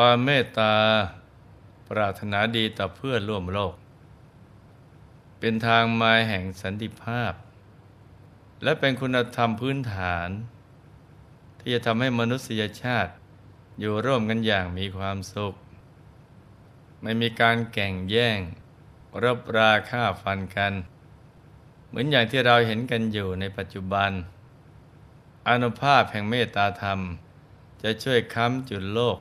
ความเมตตาปรารถนาดีต่อเพื่อนร่วมโลก เป็นทางมาแห่งสันติภาพ และเป็นคุณธรรมพื้นฐาน ที่จะทำให้มนุษยชาติอยู่ร่วมกันอย่างมีความสุข ไม่มีการแก่งแย่งรบราฆ่าฟันกัน เหมือนอย่างที่เราเห็นกันอยู่ในปัจจุบัน อนุภาพแห่งเมตตาธรรม จะช่วยค้ำจุดโลก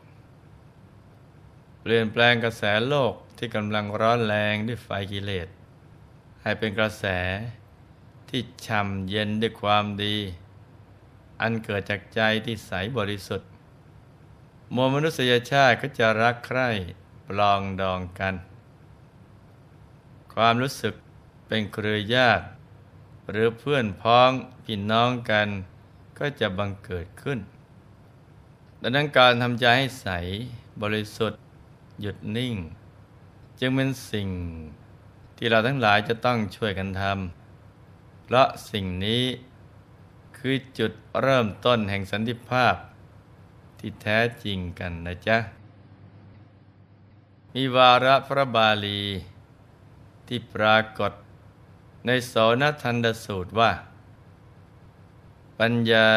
เปลี่ยนแปลงกระแสโลกที่กำลังร้อนแรงด้วยไฟกิเลส ให้เป็นกระแสที่ช่ำเย็นด้วยความดี อันเกิดจากใจที่ใสบริสุทธิ์ มวลมนุษยชาติก็จะรักใคร่ปลองดองกัน ความรู้สึกเป็นเครือญาติ หรือเพื่อนพ้องพี่น้องกันก็จะบังเกิดขึ้น ดังนั้นการทำใจให้ใสบริสุทธิ์ หยุดนิ่ง จึงเป็นสิ่งที่เราทั้งหลายจะต้องช่วยกันทำเพราะสิ่งนี้คือจุดเริ่มต้นแห่งสันติภาพ ที่แท้จริงกันนะจ๊ะ มีวาระพระบาลี ที่ปรากฏในโสนทันดสูตรว่า ปัญญา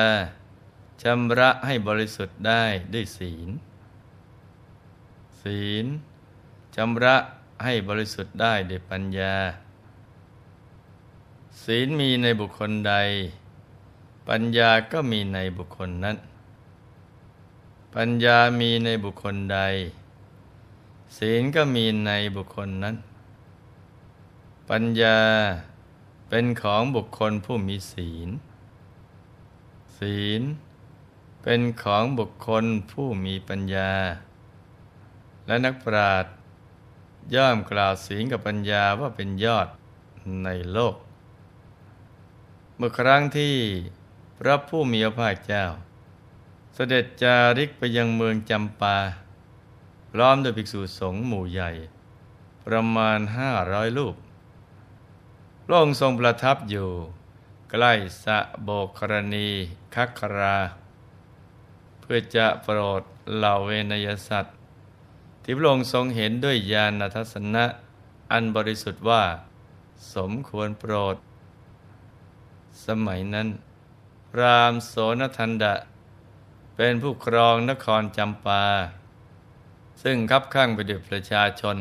ชำระให้บริสุทธิ์ได้ด้วยศีล ศีลชำระให้บริสุทธิ์ได้ด้วยปัญญา ศีลมีในบุคคลใด ปัญญาก็มีในบุคคลนั้น ปัญญามีในบุคคลใด ศีลก็มีในบุคคลนั้น ปัญญาเป็นของบุคคลผู้มีศีล ศีลเป็นของบุคคลผู้มีปัญญา และนักปราชญ์ย่อมกล่าวศีลกับปัญญาว่าเป็นยอดในโลก เมื่อครั้งที่พระผู้มีพระภาคเจ้า เสด็จจาริกไปยังเมืองจำปา พร้อมด้วยภิกษุสงฆ์หมู่ใหญ่ ประมาณห้าร้อยรูปพระองค์ทรงประทับอยู่ ใกล้สะโบกรณีคัครา เพื่อจะโปรดเหล่าเวนยสัตว์ ที่พระองค์ทรงเห็นด้วยญาณทัศนะอันบริสุทธิ์ว่า สมควรโปรด สมัยนั้น รามโสนทันดะ เป็นผู้ครองนครจำปา ซึ่งคับข้างไปด้วยประชาชน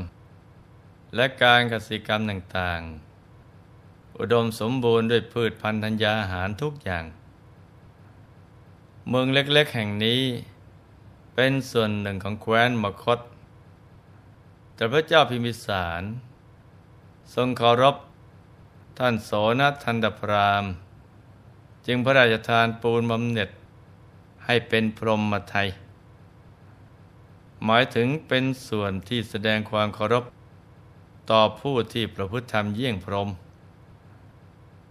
และการกสิกรรมต่างๆ อุดมสมบูรณ์ด้วยพืชพันธุ์ธัญญาหารทุกอย่าง เมืองเล็กๆแห่งนี้ เป็นส่วนหนึ่งของแคว้นมคต แต่พระเจ้าพิมิสาร ทรงเคารพท่านโสนทันดพรามจึงพระราชทานปูนบำเหน็จให้เป็นพรหมไทย หมายถึงเป็นส่วนที่แสดงความเคารพ ต่อผู้ที่ประพฤติธรรมเยี่ยงพรหม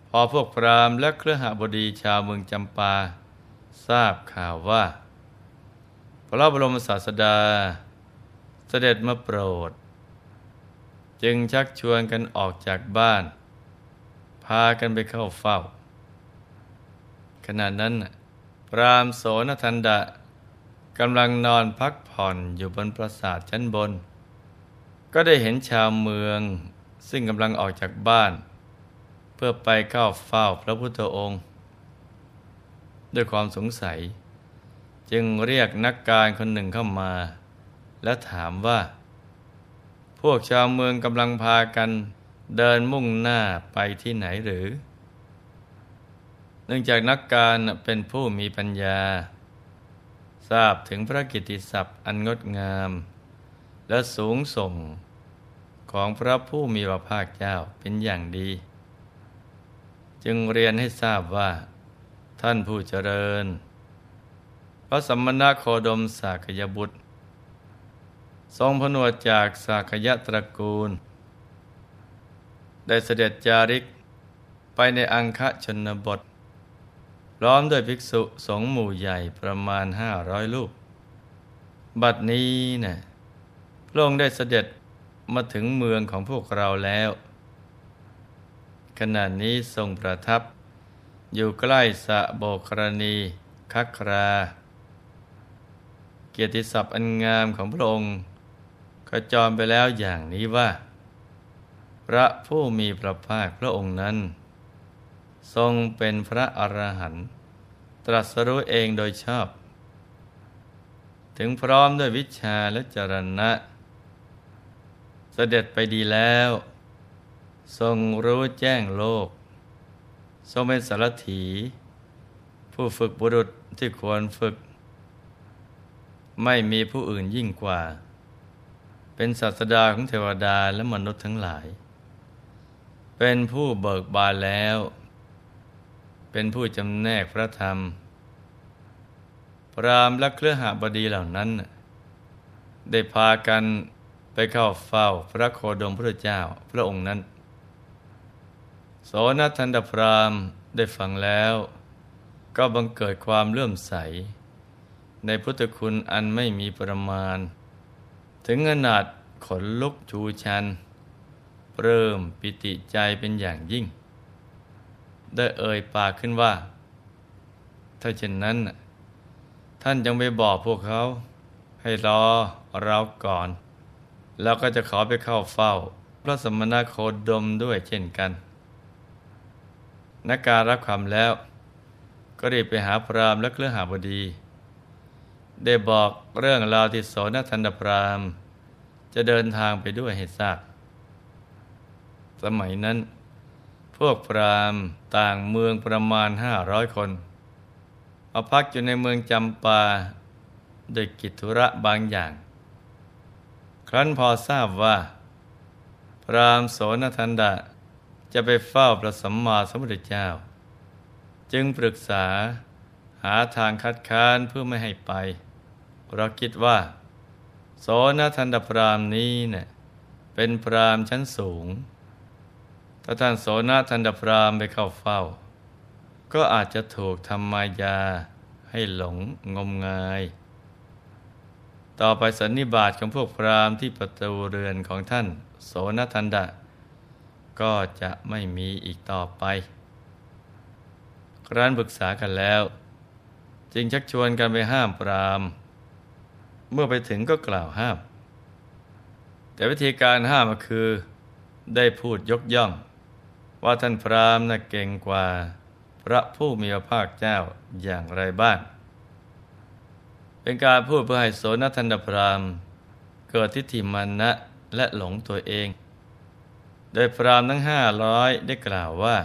พอพวกพราหมและเครือหบดีชาวเมืองจำปา ทราบข่าวว่า พระบรมศาสดา เสด็จมาโปรด จึงชักชวนกันออกจากบ้าน พากันไปเข้าเฝ้า ขณะนั้น พรามโสนทันดะกำลังนอนพักผ่อนอยู่บนปราสาทชั้นบน ก็ได้เห็นชาวเมือง ซึ่งกำลังออกจากบ้าน เพื่อไปเข้าเฝ้าพระพุทธองค์ ด้วยความสงสัย จึงเรียกนักการคนหนึ่งเข้ามา และถามว่า พวกชาวเมืองกำลังพากันเดินมุ่งหน้าไปที่ไหนหรือ เนื่องจากนักการเป็นผู้มีปัญญา ทราบถึงพระกิติศัพท์อันงดงาม และสูงส่งของพระผู้มีพระภาคเจ้าเป็นอย่างดี จึงเรียนให้ทราบว่า ท่านผู้เจริญ พระสัมมณโคดมสากยบุตร ทรงผนวดจากสากยะตระกูล ได้เสด็จจาริกไปในอังคะชนบทพร้อมด้วยภิกษุสงฆ์หมู่ใหญ่ประมาณห้าร้อยลูก บัดนี้นะ่ะพระองค์ได้เสด็จมาถึงเมืองของพวกเราแล้ว ขณะนี้ทรงประทับ อยู่ใกล้สะโบกรณีคัครา เกียรติศัพท์อันงามของพระองค์ ขจรไปแล้วอย่างนี้ว่า พระผู้มีพระภาคพระองค์นั้น ทรงเป็นพระอรหันต์ตรัสรู้เองโดยชอบ ถึงพร้อมด้วยวิชาและจรณะ เสด็จไปดีแล้ว ทรงรู้แจ้งโลก ทรงเป็นสารถี ผู้ฝึกบุรุษที่ควรฝึก ไม่มีผู้อื่นยิ่งกว่า เป็นศาสดาของเทวดาและมนุษย์ทั้งหลาย เป็นผู้เบิกบานแล้ว เป็นผู้จำแนกพระธรรม พรามและเครือหาบดีเหล่านั้น ได้พากันไปเข้าเฝ้าพระโคดมพระเจ้าพระองค์นั้น โสนทันดพรามได้ฟังแล้ว ก็บังเกิดความเลื่อมใส ในพุทธคุณอันไม่มีประมาณ ถึงขนาดขนลุกชูชัน เริ่มปิติใจเป็นอย่างยิ่ง ได้เอ่ยปากขึ้นว่า ถ้าเช่นนั้น ท่านยังไปบอกพวกเขา ให้รอเราก่อน แล้วก็จะขอไปเข้าเฝ้า พระสมณโคดมด้วยเช่นกัน นักการรับคำแล้ว ก็รีบไปหาพรามและเครือหาบดี ได้บอกเรื่องราวที่โสนทันดพราม จะเดินทางไปด้วยให้ทราบ สมัยนั้น พวกพรามต่างเมืองประมาณห้าร้อยคนมาพักอยู่ในเมืองจำปาโดยกิจธุระบางอย่าง ครั้นพอทราบว่า พรามโสนทันดะจะไปเฝ้าพระสัมมาสัมพุทธเจ้า จึงปรึกษาาทางคัดค้านเพื่อไม่ให้ไป เราคิดว่าโสนทันดพรามนี้เนะ่ยเป็นพรามชั้นสูง ถ้าท่านโสนทันดพรามไปเข้าเฝ้า ก็อาจจะถูกทำมายาให้หลงงมงาย ต่อไปสันนิบาตของพวกพรามที่ประตูเรือนของท่าน โสนทันดะ ก็จะไม่มีอีกต่อไปครั้นปรึกษากันแล้ว จึงชักชวนกันไปห้ามปราม เมื่อไปถึงก็กล่าวห้าม แต่วิธีการห้ามก็คือ ได้พูดยกย่อง ว่าท่านพรามน่ะเก่งกว่า พระผู้มีพระภาคเจ้าอย่างไรบ้าง เป็นการพูดเพื่อให้โสนทันดพรามเกิดทิฏฐิมันนะและหลงตัวเอง โดยพรามทั้งห้าร้อยได้กล่าวว่า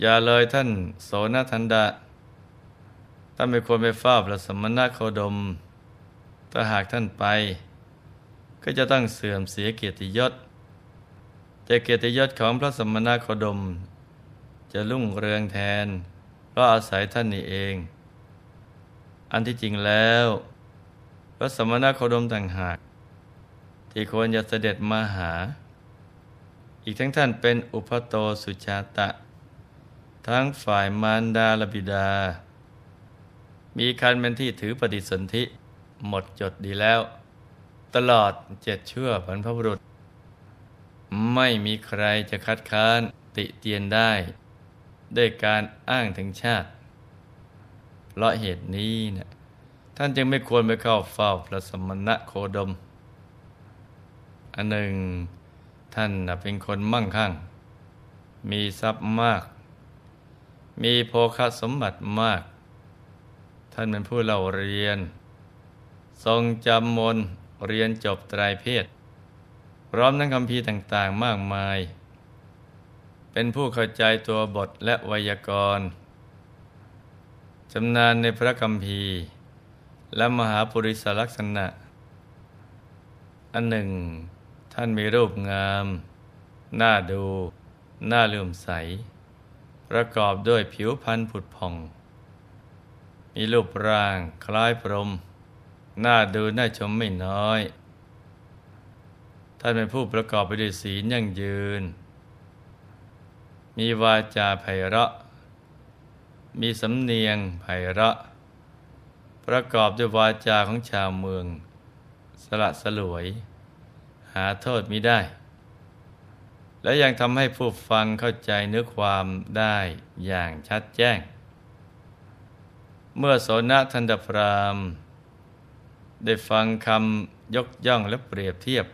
อย่าเลยท่านโสนทันดะ ท่านไม่ควรไปเฝ้าพระสมณโคดม ถ้าหากท่านไป ก็จะต้องเสื่อมเสียเกียรติยศ แต่เกียรติยศของพระสมณโคดม จะรุ่งเรืองแทน เพราะอาศัยท่านนี่เอง อันที่จริงแล้ว พระสมณโคดมต่างหาก ที่ควรจะเสด็จมาหา อีกทั้งท่านเป็นอุปโตสุชาตะ ทั้งฝ่ายมารดาลบิดา มีคันเป็นที่ถือปฏิสนธิหมดจดดีแล้ว ตลอดเจ็ดเชื่อบรรพบุรุษ ไม่มีใครจะคัดค้านติเตียนได้ ด้วยการอ้างถึงชาติ เพราะเหตุนี้เนะี่ยท่านจึงไม่ควรไปเข้าเฝ้าพระสมณะโคดม อันหนึ่งท่านเป็นคนมั่งคั่ง มีทรัพย์มาก มีโภคสมบัติมาก ท่านเป็นผู้เล่าเรียน ทรงจำมนเรียนจบตรายเพศพร้อมทั้งคำพีต่างๆมากมาย เป็นผู้เข้าใจตัวบทและไวยากรณ์ชำนาญในพระคำพีและมหาปุริสลักษณะ อันหนึ่ง ท่านมีรูปงาม น่าดู น่าเลื่อมใส ประกอบด้วยผิวพรรณผุดผ่อง มีรูปร่างคล้ายพรหมน่าดูน่าชมไม่น้อย ท่านเป็นผู้ประกอบไปด้วยศีลยั่งยืน มีวาจาไพเราะ มีสำเนียงไพเราะ ประกอบด้วยวาจาของชาวเมือง สละสลวย หาโทษมิได้ และยังทำให้ผู้ฟังเข้าใจเนื้อความได้อย่างชัดแจ้ง เมื่อโสนทันดพรามได้ฟังคำยกย่องและเปรียบเทียบ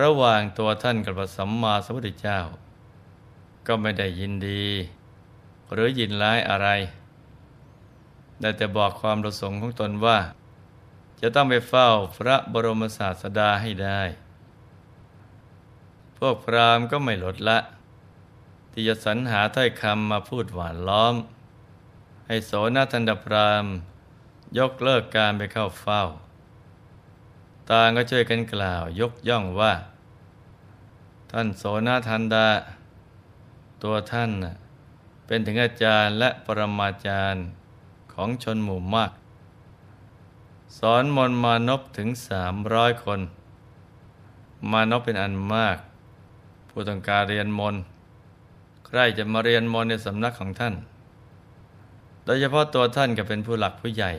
ระหว่างตัวท่านกับพระสัมมาสัมพุทธเจ้า ก็ไม่ได้ยินดี หรือยินร้ายอะไร ได้แต่บอกความประสงค์ของตนว่า จะต้องไปเฝ้าพระบรมศาสดาให้ได้ พวกพราหมณ์ก็ไม่ลดละ ที่จะสรรหาถ้อยคำมาพูดหวานล้อม ให้โสนทันดพราหมยกเลิกการไปเข้าเฝ้า ต่างก็ช่วยกันกล่าวยกย่องว่า ท่านโสนทันดา ตัวท่านเป็นถึงอาจารย์และปรมาจารย์ของชนหมู่มาก สอนมนมานพถึงสามร้อยคน มานพเป็นอันมาก ผู้ต้องการเรียนมน ใครจะมาเรียนมนในสำนักของท่าน โดยเฉพาะตัวท่านก็เป็นผู้หลักผู้ใหญ่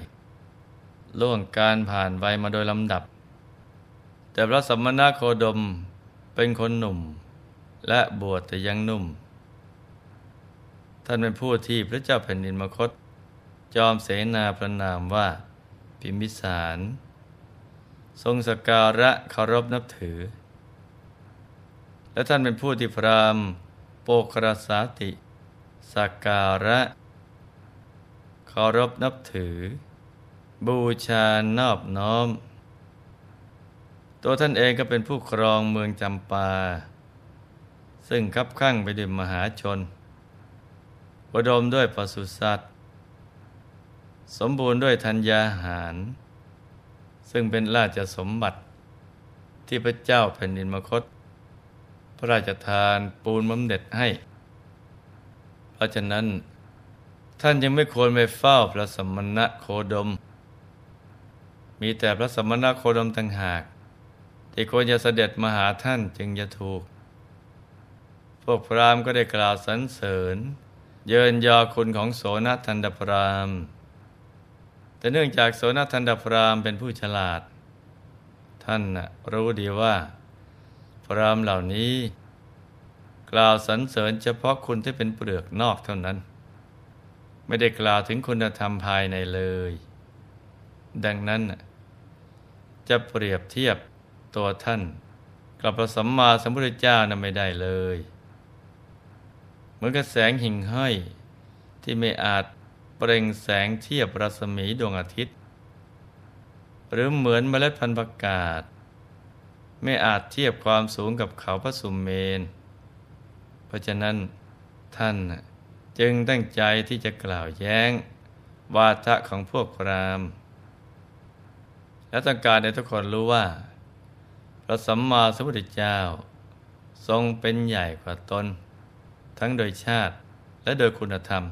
ล่วงการผ่านไปมาโดยลำดับ แต่พระสมณโคดมเป็นคนหนุ่ม และบวชแต่ยังนุ่ม ท่านเป็นผู้ที่พระเจ้าแผ่นดินมคต จอมเสนาประนามว่าพิมพิสาร ทรงสการะเคารพนับถือ และท่านเป็นผู้ที่พรามโปกรสาติสักการะารพนับถือ บูชานอบน้อม ตัวท่านเองก็เป็นผู้ครองเมืองจำปา ซึ่งคับข้างไปด้วยมหาชนอุดมด้วยปศุสัตว์ สมบูรณ์ด้วยธัญญาหาร ซึ่งเป็นราชสมบัติที่พระเจ้าแผ่นดินมคต พระราชทานปูนบำเหน็จให้ เพราะฉะนั้น ท่านยังไม่ควรไปเฝ้าพระสมณะโคดม มีแต่พระสมณะโคดมต่างหากที่ควรจะเสด็จมาหาท่านจึงจะถูก พวกพราหมณ์ก็ได้กล่าวสรรเสริญ เยินยอคุณของโสนทันดพราหมณ์ แต่เนื่องจากโสนทันดพรามเป็นผู้ฉลาด ท่านรู้ดีว่า พรามเหล่านี้ กล่าวสรรเสริญเฉพาะคุณที่เป็นเปลือกนอกเท่านั้น ไม่ได้กล่าวถึงคุณธรรมภายในเลย ดังนั้น จะเปรียบเทียบตัวท่าน กับพระสัมมาสัมพุทธเจ้านั้นไม่ได้เลย เหมือนกับแสงหิ่งห้อย ที่ไม่อาจเปล่งแสงเทียบรัศมีดวงอาทิตย์ หรือเหมือนเมล็ดพันธุ์ประกาศ ไม่อาจเทียบความสูงกับเขาพระสุมเมน เพราะฉะนั้นท่าน จึงตั้งใจที่จะกล่าวแย้ง วาทะของพวกพรามและต้องการให้ทุกคนรู้ว่า พระสัมมาสัมพุทธเจ้า ทรงเป็นใหญ่กว่าตน ทั้งโดยชาติและโดยคุณธรรม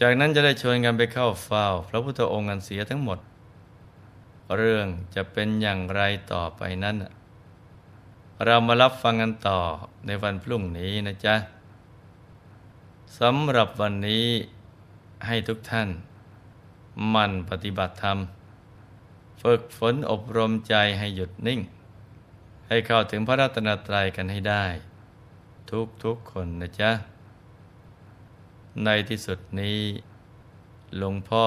จากนั้นจะได้ชวนกันไปเข้าเฝ้า พระพุทธองค์กันเสียทั้งหมด เรื่องจะเป็นอย่างไรต่อไปนั้น เรามารับฟังกันต่อในวันพรุ่งนี้นะจ๊ะ สำหรับวันนี้ให้ทุกท่าน มันปฏิบัติธรรม ฝึกฝนอบรมใจให้หยุดนิ่ง ให้เข้าถึงพระรัตนตรัยกันให้ได้ ทุกๆคนนะจ๊ะ ในที่สุดนี้หลวงพ่อ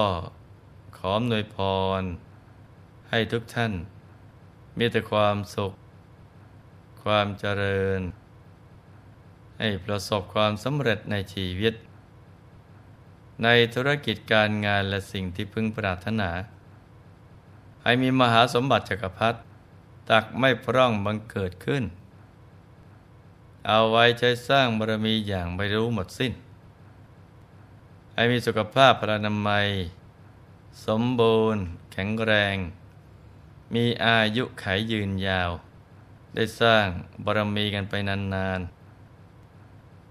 ขออำนวยพร ให้ทุกท่าน มีแต่ความสุข ความเจริญ ให้ประสบความสำเร็จในชีวิต ในธุรกิจการงานและสิ่งที่พึงปรารถนา ให้มีมหาสมบัติจักรพรรดิตักไม่พร่องบังเกิดขึ้น เอาไว้ใช้สร้างบารมีอย่างไม่รู้หมดสิ้น ให้มีสุขภาพพลานามัย สมบูรณ์ แข็งแรง มีอายุขายยืนยาว ได้สร้างบารมีกันไปนานๆ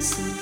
see.